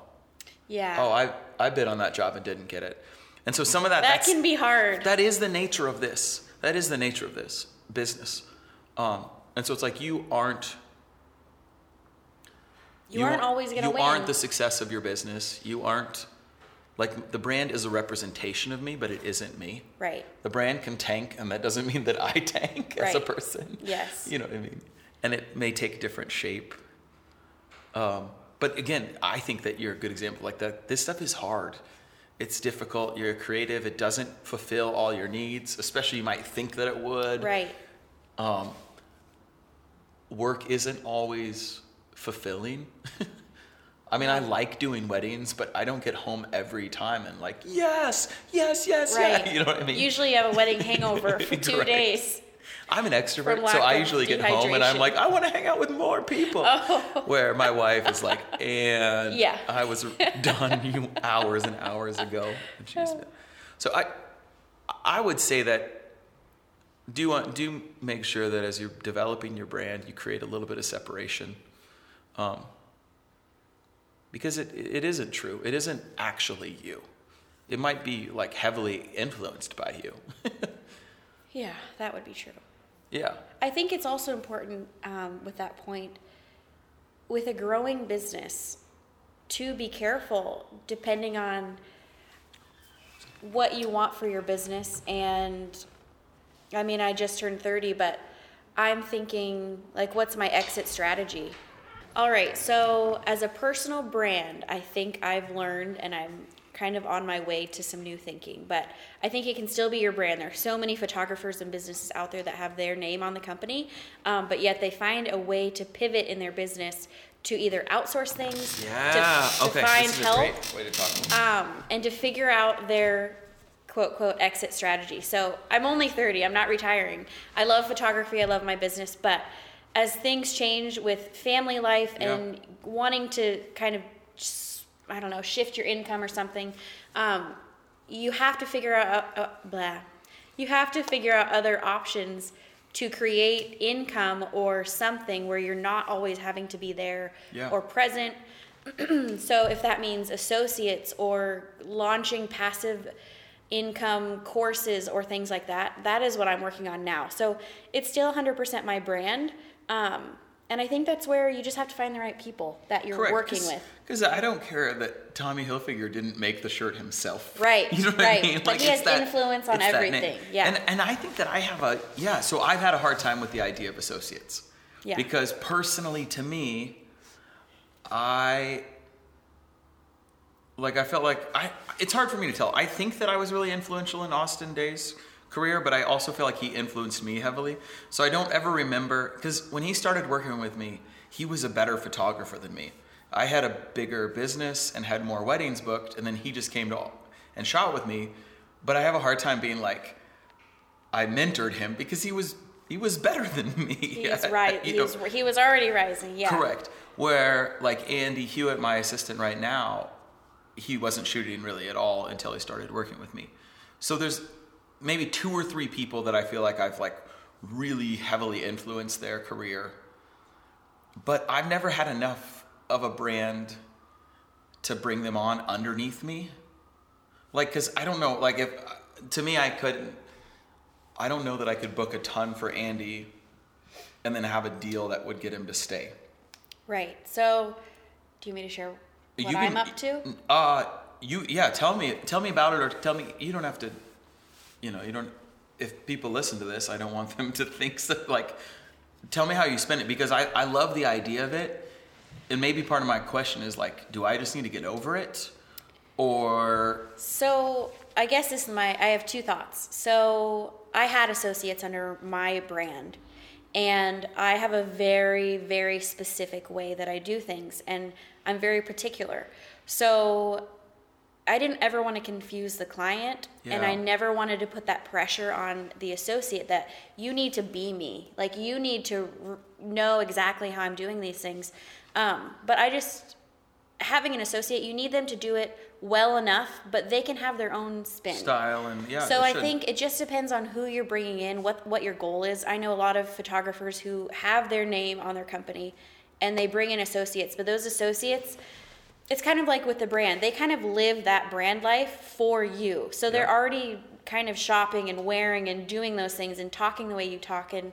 Yeah. oh, I, I bid on that job and didn't get it. And so some of that, that can be hard. that is the nature of this. That is the nature of this business. Um, and so it's like you aren't. you, aren't always going to win. You aren't the success of your business. You aren't. Like the brand is a representation of me, but it isn't me. right. The brand can tank, and that doesn't mean that I tank as a person. Yes. You know what I mean? And it may take a different shape. Um, but again, I think that you're a good example. Like that, this stuff is hard. It's difficult. You're creative. It doesn't fulfill all your needs, especially you might think that it would. Right. Work isn't always fulfilling. I mean, I like doing weddings, but I don't get home every time and like, yes, yes, yes, Right. yeah. You know what I mean? Usually you have a wedding hangover for two Right. days. I'm an extrovert, so I usually get home and I'm like, I want to hang out with more people. Where my wife is like, and Oh. Yeah. I was done you hours and hours ago. And she's, so I, I would say that do want, do make sure that as you're developing your brand, you create a little bit of separation, um, because it it isn't true. It isn't actually you. It might be like heavily influenced by you. Yeah, that would be true. yeah. I think it's also important um, with that point, with a growing business, to be careful depending on what you want for your business. And I mean, I just turned 30, but I'm thinking, like, what's my exit strategy? All right, so as a personal brand, I think I've learned and I'm kind of on my way to some new thinking, but I think it can still be your brand. There are so many photographers and businesses out there that have their name on the company, um, but yet they find a way to pivot in their business to either outsource things, Yeah. to, to okay. find help, a great way to talk. um, and to figure out their quote quote exit strategy. So I'm only 30. I'm not retiring. I love photography. I love my business, but as things change with family life Yeah. and wanting to kind of I don't know shift your income or something, um, you have to figure out uh, blah. You have to figure out other options to create income or something where you're not always having to be there Yeah. or present so if that means associates or launching passive income courses or things like that, that is what I'm working on now. So it's still 100% my brand. Um, and I think that's where you just have to find the right people that you're working with. Because I don't care that Tommy Hilfiger didn't make the shirt himself. Right, You know what right. I mean? But he has influence on that everything, yeah. And and I think that I have a yeah. So I've had a hard time with the idea of associates. Yeah. Because personally, to me, I like I felt like I. It's hard for me to tell. I think that I was really influential in Austin Day's career, but I also feel like he influenced me heavily. So I don't ever remember because when he started working with me, he was a better photographer than me. I had a bigger business and had more weddings booked, and then he just came to and shot with me. But I have a hard time being like, I mentored him because he was he was better than me. He's right. You know? He's, he was already rising. Yeah. Correct. Where like Andy Hewitt, my assistant right now, he wasn't shooting really at all until he started working with me. So there's maybe two or three people that I feel like I've like really heavily influenced their career. But I've never had enough of a brand to bring them on underneath me. Like, cause I don't know, like if, to me, I couldn't, I don't know that I could book a ton for Andy and then have a deal that would get him to stay. Right. So, do you want me to share what You I'm can- up to? Uh, you yeah. Tell me, tell me about it, or tell me. You don't have to. You know, you don't. If people listen to this, I don't want them to think so. Like, tell me how you spend it because I I love the idea of it, and maybe part of my question is like, do I just need to get over it, or So I guess this is my I have two thoughts. So I had associates under my brand and I have a very very specific way that I do things and I'm very particular. So I didn't ever want to confuse the client and I never wanted to put that pressure on the associate that you need to be me. Like you need to r- know exactly how I'm doing these things. Um, but I just having an associate, you need them to do it well enough, but they can have their own spin. Style and yeah. So I should. think it just depends on who you're bringing in, what what your goal is. I know a lot of photographers who have their name on their company, and they bring in associates, but those associates, it's kind of like with the brand. They kind of live that brand life for you, so they're Yeah. already kind of shopping and wearing and doing those things and talking the way you talk and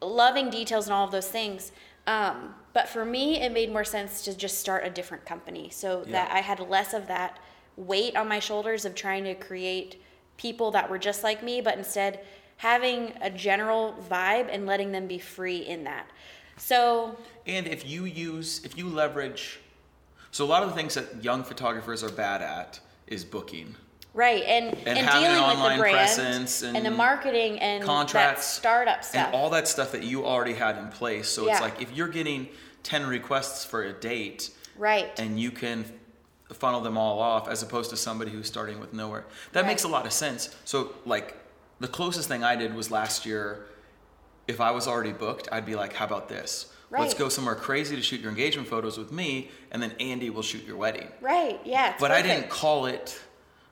loving details and all of those things. Um, but for me, it made more sense to just start a different company so Yeah. that I had less of that weight on my shoulders of trying to create people that were just like me, but instead having a general vibe and letting them be free in that. So, And if you use, if you leverage, so a lot of the things that young photographers are bad at is booking. right, and, And and, dealing with the brand presence and, the marketing and contracts that startup stuff. and all that stuff that you already had in place. So it's like if you're getting 10 requests for a date right. and you can funnel them all off as opposed to somebody who's starting with nowhere. That makes a lot of sense. So like the closest thing I did was last year if I was already booked, I'd be like, "How about this? Let's go somewhere crazy to shoot your engagement photos with me and then Andy will shoot your wedding." right, yeah. but I didn't call it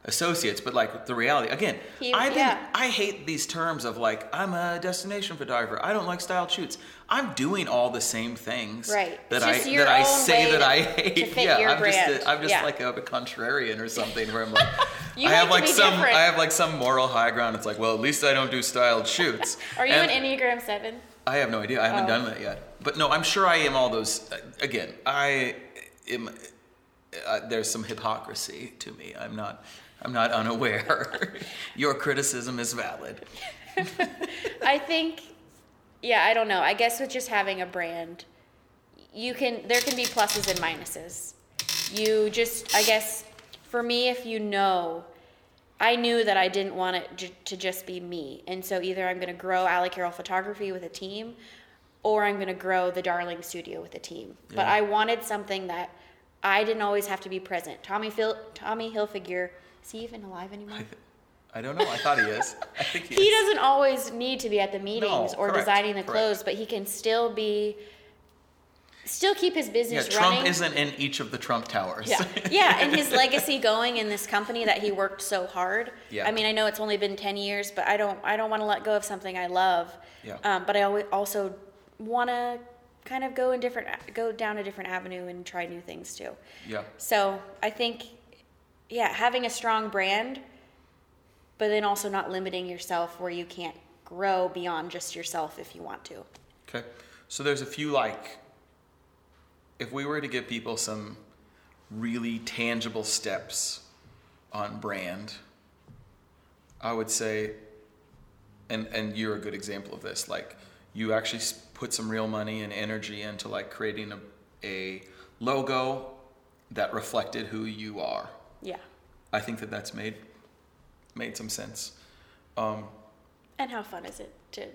associates but like the reality again He- i didn't yeah. i hate these terms of like i'm a destination photographer i don't like styled shoots i'm doing all the same things Right. that i that i say that to- i hate yeah i'm brand. just a, i'm just Yeah. like a, a contrarian or something where i'm like i have like like to be some different. i have like some moral high ground it's like well at least i don't do styled shoots Are you And- an Enneagram 7? I have no idea. I haven't Oh. done that yet. But no, I'm sure I am all those. uh, Again, I am. Uh, there's some hypocrisy to me. I'm not. I'm not unaware. Your criticism is valid. I think, yeah, I don't know. I guess with just having a brand, you can there can be pluses and minuses. You just, I guess, for me, if you know, I knew that I didn't want it j- to just be me, and so either I'm going to grow Aly Carroll Photography with a team, or I'm going to grow the Darling Studio with a team. But I wanted something that I didn't always have to be present. Tommy Phil, Tommy Hilfiger, is he even alive anymore? I, I don't know. I thought he is. I think he, he doesn't always need to be at the meetings or correct, designing the correct. clothes, but he can still be, still keep his business Yeah, Trump running. isn't in each of the Trump towers. yeah, yeah, and his legacy going in this company that he worked so hard. Yeah. I mean, I know it's only been ten years, but I don't, I don't want to let go of something I love. Yeah. Um, but I always also want to kind of go in different, go down a different avenue and try new things too. yeah. So I think, yeah, having a strong brand, but then also not limiting yourself where you can't grow beyond just yourself if you want to. Okay. So there's a few like if we were to give people some really tangible steps on brand, I would say and and you're a good example of this like you actually put some real money and energy into like creating a a logo that reflected who you are. Yeah. I think that that's made made some sense. Um, And how fun is it to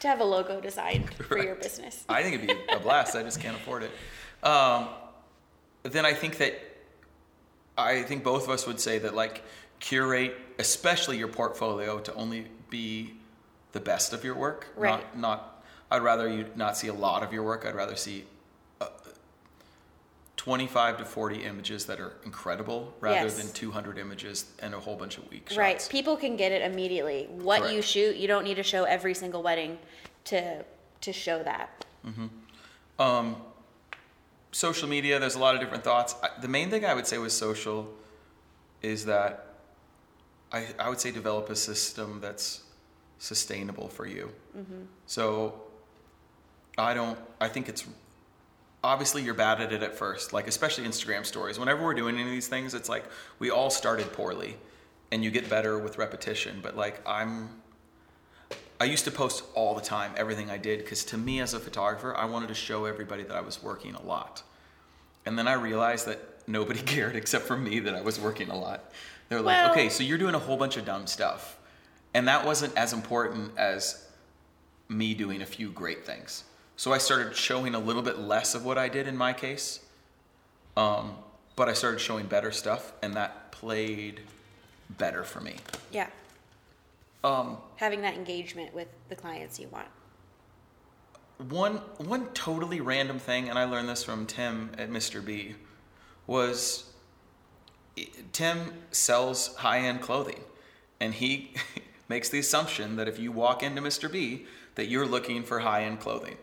to have a logo designed for your business? I think it'd be a blast. I just can't afford it. Um, then I think that I think both of us would say that like curate, especially your portfolio, to only be the best of your work. Right. Not, not. I'd rather you not see a lot of your work. I'd rather see. Uh, 25 to 40 images that are incredible rather Yes. than 200 images and a whole bunch of weak shots. Right. People can get it immediately. What you shoot, you don't need to show every single wedding to to show that. Mm-hmm. Um, social media, there's a lot of different thoughts. The main thing I would say with social is that I, I would say develop a system that's sustainable for you. Mm-hmm. So I don't, I think it's obviously you're bad at it at first, like especially Instagram stories. Whenever we're doing any of these things, it's like we all started poorly and you get better with repetition. But like I'm, I used to post all the time, everything I did, because to me as a photographer, I wanted to show everybody that I was working a lot. And then I realized that nobody cared except for me that I was working a lot. They were like, Well- okay, so you're doing a whole bunch of dumb stuff. And that wasn't as important as me doing a few great things. So I started showing a little bit less of what I did in my case. Um, but I started showing better stuff, and that played better for me. Yeah. Um, Having that engagement with the clients you want. One one totally random thing, and I learned this from Tim at Mr. B, was Tim sells high end clothing, and he makes the assumption that if you walk into Mr. B, that you're looking for high end clothing.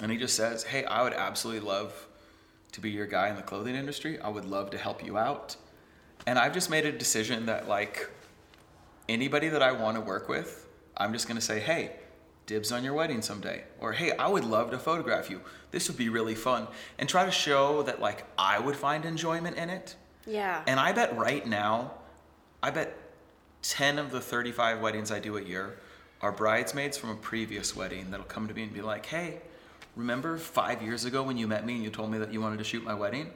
And he just says, Hey, I would absolutely love to be your guy in the clothing industry. I would love to help you out. And I've just made a decision that, like, anybody that I want to work with, I'm just going to say, Hey, dibs on your wedding someday. Or, Hey, I would love to photograph you. This would be really fun. And try to show that, like, I would find enjoyment in it. Yeah. And I bet right now, I bet 10 of the 35 weddings I do a year are bridesmaids from a previous wedding that'll come to me and be like, hey, remember five years ago when you met me and you told me that you wanted to shoot my wedding?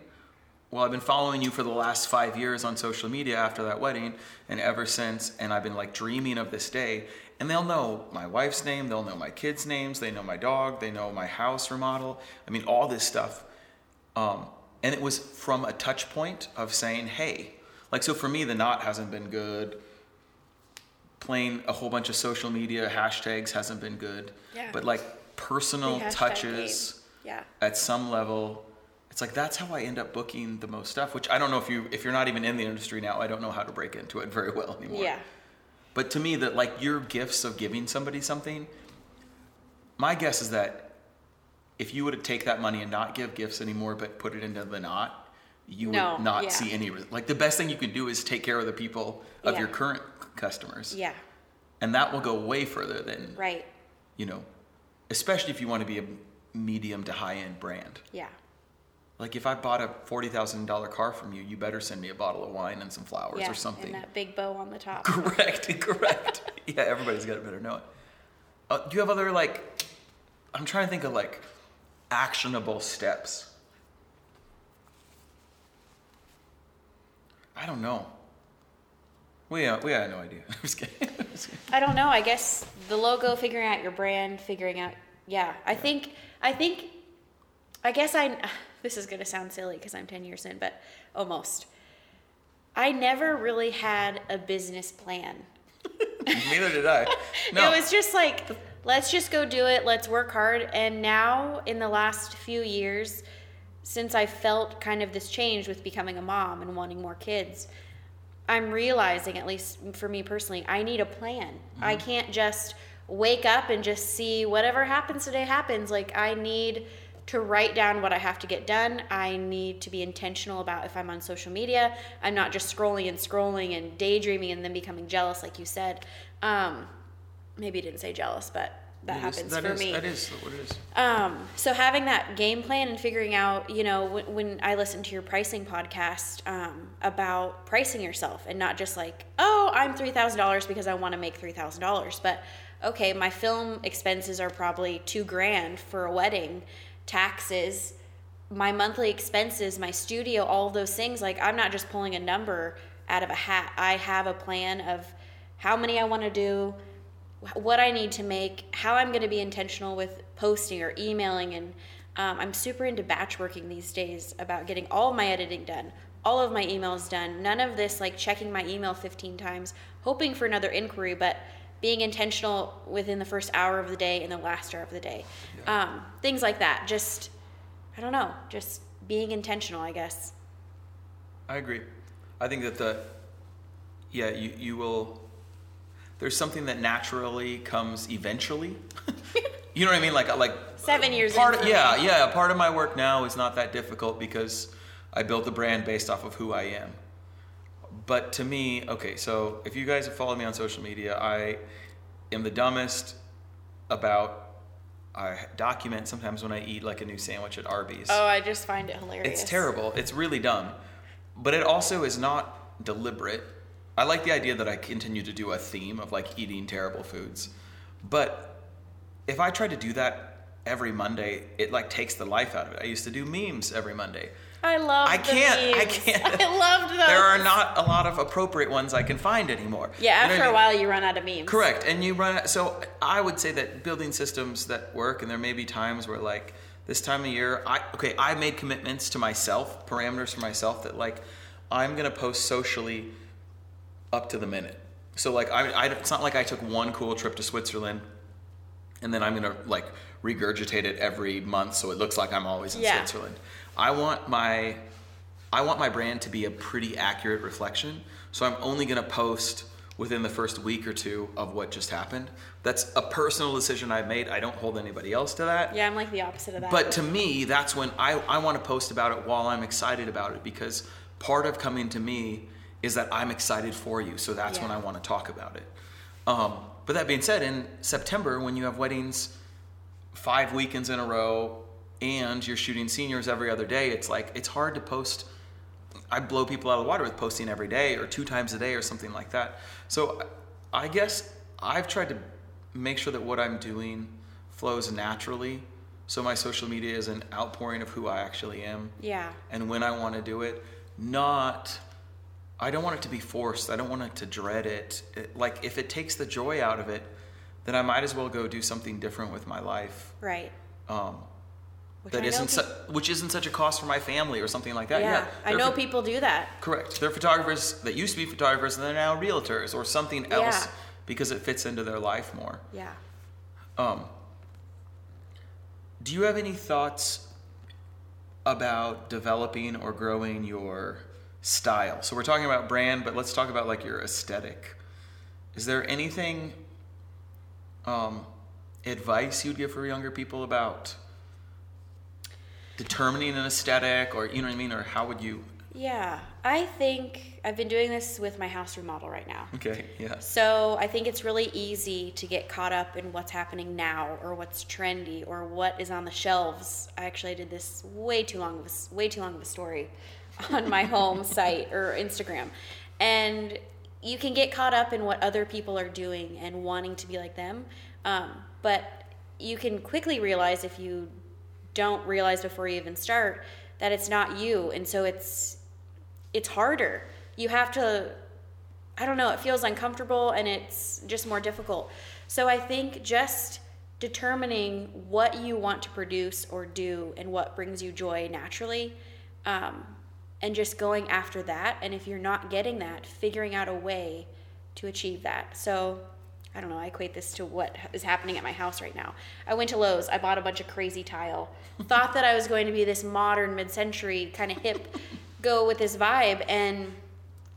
Well, I've been following you for the last five years on social media after that wedding, and ever since, and I've been like dreaming of this day. And they'll know my wife's name, they'll know my kids' names, they know my dog, they know my house remodel. I mean, all this stuff. Um, and it was from a touch point of saying, hey, like, so for me, the knot hasn't been good. Playing a whole bunch of social media hashtags hasn't been good. Yeah. But like personal touches. Yeah. at some level, it's like that's how I end up booking the most stuff. Which I don't know if you if you're not even in the industry now, I don't know how to break into it very well anymore. Yeah. But to me, that like your gifts of giving somebody something, my guess is that if you were to take that money and not give gifts anymore, but put it into the knot, you No, would not yeah. see any. Like the best thing you could do is take care of the people of Yeah. your current customers, Yeah. and that will go way further than Right. you know, especially if you want to be a medium to high end brand. Yeah. Like if I bought a forty thousand dollar car from you, you better send me a bottle of wine and some flowers yeah. or something. And that big bow on the top. Correct, correct. yeah, everybody's got to better know it. Uh, do you have other like? I'm trying to think of like actionable steps. I don't know. We uh, we had no idea. I'm just kidding. I'm just kidding. I don't know. I guess the logo, figuring out your brand, figuring out. Yeah, I think. I think. I guess I. This is gonna sound silly because I'm ten years in, but almost. I never really had a business plan. Neither did I. No. It was just like, let's just go do it. Let's work hard. And now, in the last few years, since I felt kind of this change with becoming a mom and wanting more kids, I'm realizing, at least for me personally, I need a plan. I mm-hmm. can't just wake up and just see whatever happens today happens. Like, I need to write down what I have to get done. I need to be intentional about if I'm on social media. I'm not just scrolling and scrolling and daydreaming and then becoming jealous, like you said. Um, maybe you didn't say jealous, but that It is- happens that for is- me. That is what it is. Um, so having that game plan and figuring out, you know, when, when I listened to your pricing podcast um, about pricing yourself and not just like, oh, I'm three thousand dollars because I want to make three thousand dollars, but okay, my film expenses are probably two grand for a wedding, taxes, my monthly expenses, my studio, all those things. Like I'm not just pulling a number out of a hat. I have a plan of how many I want to do, what I need to make, how I'm going to be intentional with posting or emailing. And um, I'm super into batch working these days about getting all my editing done, all of my emails done. None of this like checking my email 15 times, hoping for another inquiry, but being intentional within the first hour of the day and the last hour of the day. Um, things like that. Just, I don't know, just being intentional, I guess. I agree. I think that the yeah you you will. There's something that naturally comes eventually. you know what I mean? Like like Seven years Part of, yeah yeah. Part of my work now is not that difficult because I built the brand based off of who I am. But to me, okay, so if you guys have followed me on social media, I am the dumbest about. I document sometimes when I eat like a new sandwich at Arby's. Oh, I just find it hilarious. It's terrible. It's really dumb. But it also is not deliberate. I like the idea that I continue to do a theme of like eating terrible foods. But if I try to do that every Monday, it like takes the life out of it. I used to do memes every Monday. I love. I can't. I memes. can't. I loved those. There are not a lot of appropriate ones I can find anymore. Yeah, You know after what I a while, you run out of memes. Correct. And you run so I would say that building systems that work and there may be times where like this time of year I okay, I made commitments to myself, parameters for myself that like I'm going to post socially up to the minute. So like I, I it's not like I took one cool trip to Switzerland and then I'm going to like regurgitate it every month so it looks like I'm always in Yeah. Switzerland. I want my I want my brand to be a pretty accurate reflection. So I'm only going to post within the first week or two of what just happened. That's a personal decision I've made. I don't hold anybody else to that. Yeah, I'm like the opposite of that. But to me, that's when I, I want to post about it while I'm excited about it because part of coming to me is that I'm excited for you. So that's when I want to talk about it. Um, but that being said, in September, when you have weddings five weekends in a row and you're shooting seniors every other day, it's like, it's hard to post. I blow people out of the water with posting every day or two times a day or something like that. So I guess I've tried to make sure that what I'm doing flows naturally. So my social media is an outpouring of who I actually am yeah. and when I want to do it, not I don't want it to be forced. I don't want it to dread it. it. Like if it takes the joy out of it, then I might as well go do something different with my life. Right. Um, which that isn't su- which isn't such a cost for my family or something like that. yeah, Yeah, I know pho- people do that. Correct. They're photographers that used to be photographers and they're now realtors or something else Yeah. because it fits into their life more. Yeah. Um, do you have any thoughts about developing or growing your style? So we're talking about brand, but let's talk about like your aesthetic. Is there anything um, advice you'd give for younger people about determining an aesthetic, or you know what I mean, or how would you? Yeah. I think I've been doing this with my house remodel right now. Okay, yeah, So I think it's really easy to get caught up in what's happening now or what's trendy or what is on the shelves. I actually did this way too long of a, way too long of a story on my home site or Instagram. And you can get caught up in what other people are doing and wanting to be like them. Um, but you can quickly realize if you don't realize before you even start that it's not you. And so it's it's harder. You have to I don't know, it feels uncomfortable and it's just more difficult. So I think just determining what you want to produce or do and what brings you joy naturally, um, and just going after that. And if you're not getting that, figuring out a way to achieve that. So I don't know, I equate this to what is happening at my house right now. I went to Lowe's, I bought a bunch of crazy tile, thought that I was going to be this modern, mid century, kind of hip, go with this vibe, and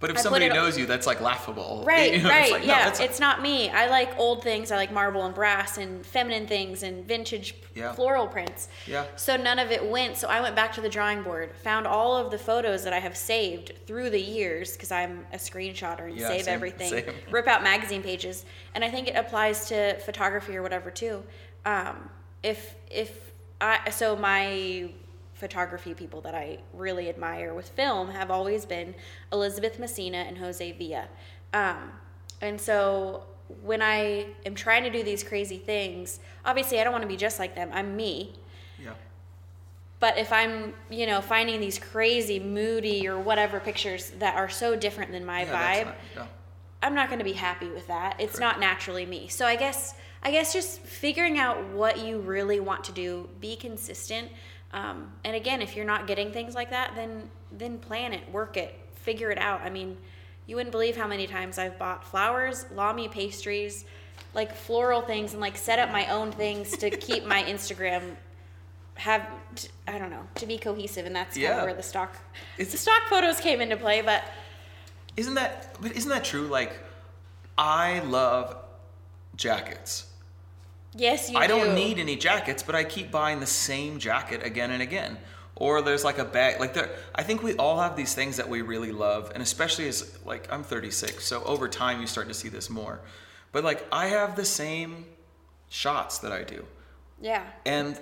but if I somebody it- knows you, that's like laughable. Right, You know, right, it's like, no, yeah. it's not me. I like old things. I like marble and brass and feminine things and vintage Yeah. floral prints. Yeah. So none of it went. So I went back to the drawing board, found all of the photos that I have saved through the years because I'm a screenshotter and Yeah, save same, everything, same. rip out magazine pages, and I think it applies to photography or whatever too. Um, if if I so my photography people that I really admire with film have always been Elizabeth Messina and Jose Villa. Um, and so when I am trying to do these crazy things, obviously I don't want to be just like them. I'm me. yeah. But if I'm, you know, finding these crazy, moody, or whatever pictures that are so different than my Yeah, vibe, not- no. I'm not going to be happy with that. It's Correct. not naturally me. So I guess I guess just figuring out what you really want to do, be consistent. Um, and again, if you're not getting things like that, then then plan it, work it, figure it out. I mean, you wouldn't believe how many times I've bought flowers, lami pastries, like floral things, and like set up my own things to keep my Instagram have t- I don't know to be cohesive, and that's kind Yeah. of where the stock It's- the stock photos came into play. But Isn't that but isn't that true? Like I love jackets. Yes, you I don't need any jackets, but I keep buying the same jacket again and again. Or there's like a bag like there I think we all have these things that we really love and especially as like I'm 36, so over time you start to see this more. But like I have the same shots that I do. yeah. And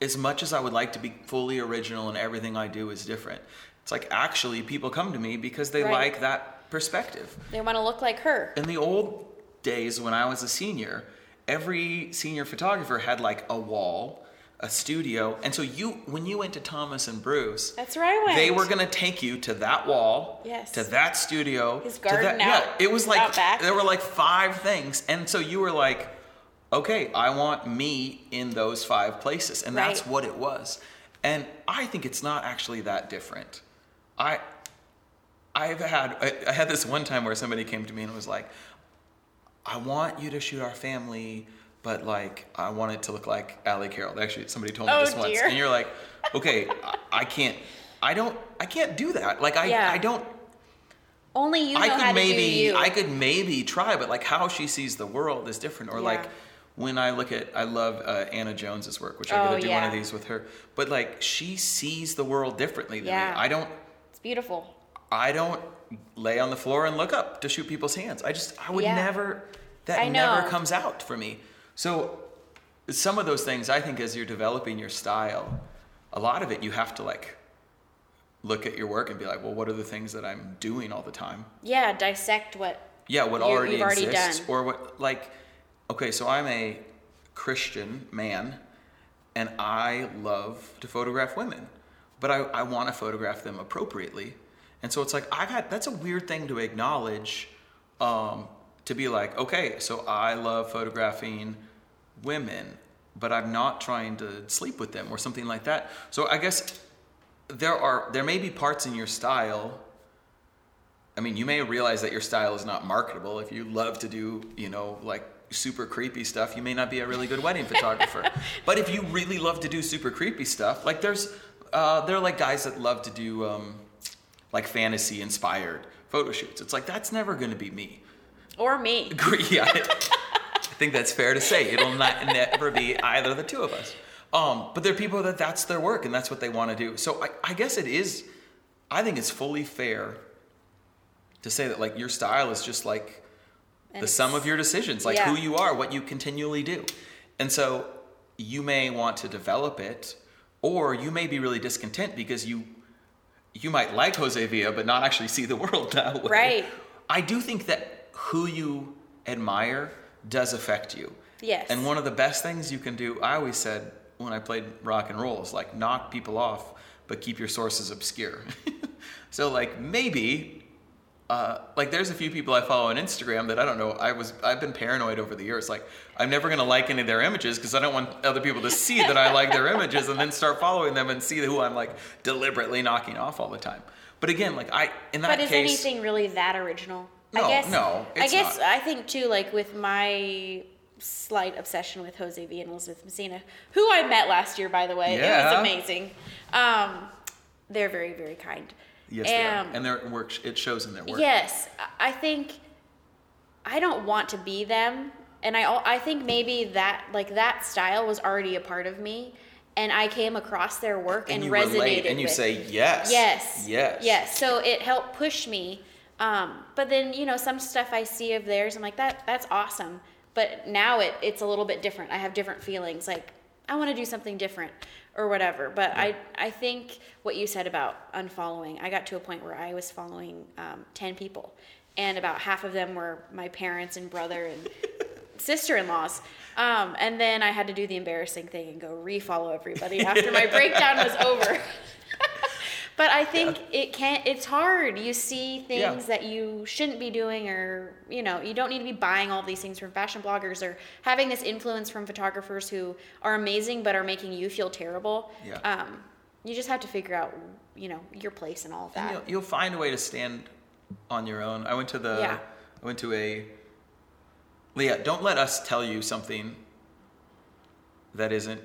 as much as I would like to be fully original and everything I do is different, it's like actually people come to me because they Right. like that perspective. They want to look like her. In the old days when I was a senior, every senior photographer had like a wall, a studio, and so you when you went to Thomas and Bruce, That's went. they were gonna take you to that wall, Yes. to that studio, His to garden that, out- yeah. It was like there were like five things, and so you were like, okay, I want me in those five places, and that's what it was. And I think it's not actually that different. I I've had I, I had this one time where somebody came to me and was like, I want you to shoot our family, but like I want it to look like Aly Carroll. Actually, somebody told me Oh, this once, and you're like, okay, I, I can't. I don't. I can't do that. Like I. Yeah. I don't. Only you know I how could to maybe. I could maybe try, but like how she sees the world is different. Or Yeah. like when I look at, I love uh, Anna Jones's work, which I'm Oh, gonna do one of these with her. But like she sees the world differently than Yeah. me. I don't. It's beautiful. I don't lay on the floor and look up to shoot people's hands. I just, I would Yeah. never, that never comes out for me. So, some of those things, I think, as you're developing your style, a lot of it you have to like look at your work and be like, well, what are the things that I'm doing all the time? Yeah, dissect what. Yeah, what already exists, or what, like, okay, so I'm a Christian man, and I love to photograph women, but I, I want to photograph them appropriately, and so it's like I've had that's a weird thing to acknowledge, um, to be like, okay, so I love photographing women, but I'm not trying to sleep with them or something like that. So I guess there are there may be parts in your style I mean, you may realize that your style is not marketable. If you love to do, you know, like super creepy stuff, you may not be a really good wedding photographer. But if you really love to do super creepy stuff, like there's, uh, there are like guys that love to do um, like fantasy inspired photo shoots. It's like that's never going to be me. Or me. Agree. Yeah, I think that's fair to say. It'll not never be either the two of us. Um, but there are people that that's their work and that's what they want to do. So I, I guess it is. I think it's fully fair to say that like your style is just like And the sum of your decisions, like yeah. who you are, what you continually do. And so you may want to develop it, or you may be really discontent because you you might like Jose Villa but not actually see the world that way. Right. I do think that who you admire does affect you. Yes. And one of the best things you can do, I always said when I played rock and roll, is like knock people off, but keep your sources obscure. so like maybe uh, like there's a few people I follow on Instagram that I don't know. I was I've been paranoid over the years. Like I'm never gonna like any of their images because I don't want other people to see that I like their images and then start following them and see who I'm like deliberately knocking off all the time. But again, like I in that But is case, anything really that original? No, I guess, no, I guess not. I think too, like with my slight obsession with Jose V and Elizabeth Messina, who I met last year, by the way. It was amazing. Um, they're very, very kind. Yes, they are. Um, and their work it shows in their work. Yes, I- think I don't want to be them, and I I think maybe that like that style was already a part of me, and I came across their work and, and resonated relate and you with. say yes. Yes. Yes. Yes. So it helped push me. Um, but then you know some stuff I see of theirs, I'm like that that's awesome. But now it it's a little bit different. I have different feelings. Like I want to do something different or whatever. But I I think what you said about unfollowing, I got to a point where I was following um, ten people, and about half of them were my parents and brother and sister-in-laws. Um, and then I had to do the embarrassing thing and go refollow everybody after my breakdown was over. but I think it can't. It's hard. You see things Yeah. that you shouldn't be doing, or you know, you don't need to be buying all these things from fashion bloggers or having this influence from photographers who are amazing but are making you feel terrible. Yeah. Um, you just have to figure out, you know, your place and all of that. you'll, you'll find a way to stand on your own. I went to the. Yeah. I went to a. Leah, don't let us tell you something that isn't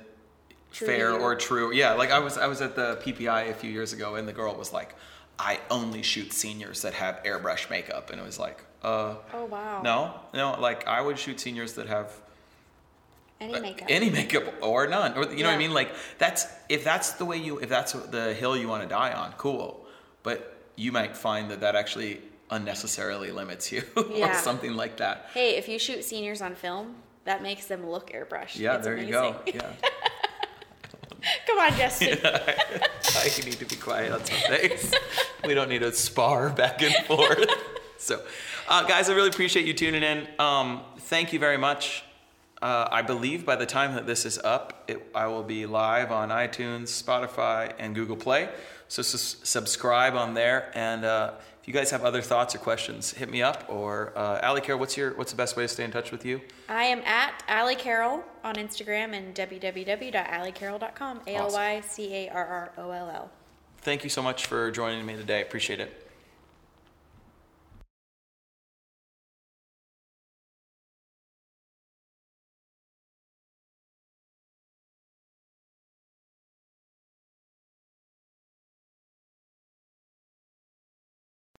True fair or true. Yeah, like I was I was at the PPI a few years ago, and the girl was like, "I only shoot seniors that have airbrush makeup," and it was like, uh, Oh wow. no, no, like I would shoot seniors that have Any makeup. any makeup or none or you know what i mean like that's if that's the way you if that's the hill you want to die on cool but you might find that that actually unnecessarily limits you or something like that Hey, if you shoot seniors on film, that makes them look airbrushed. yeah It's there you go amazing. yeah Come on, Justin. i need to be quiet on some things we don't need to spar back and forth so uh, guys i really appreciate you tuning in um, thank you very much uh, I believe by the time that this is up, it, I will be live on iTunes, Spotify, and Google Play. So sus- subscribe on there. And uh, you guys have other thoughts or questions, hit me up. Or uh, Aly Care, what's your what's the best way to stay in touch with you? I am at Aly Carroll on Instagram and www.alycarroll.com. A L Y C A R R O L L. Thank you so much for joining me today. Appreciate it.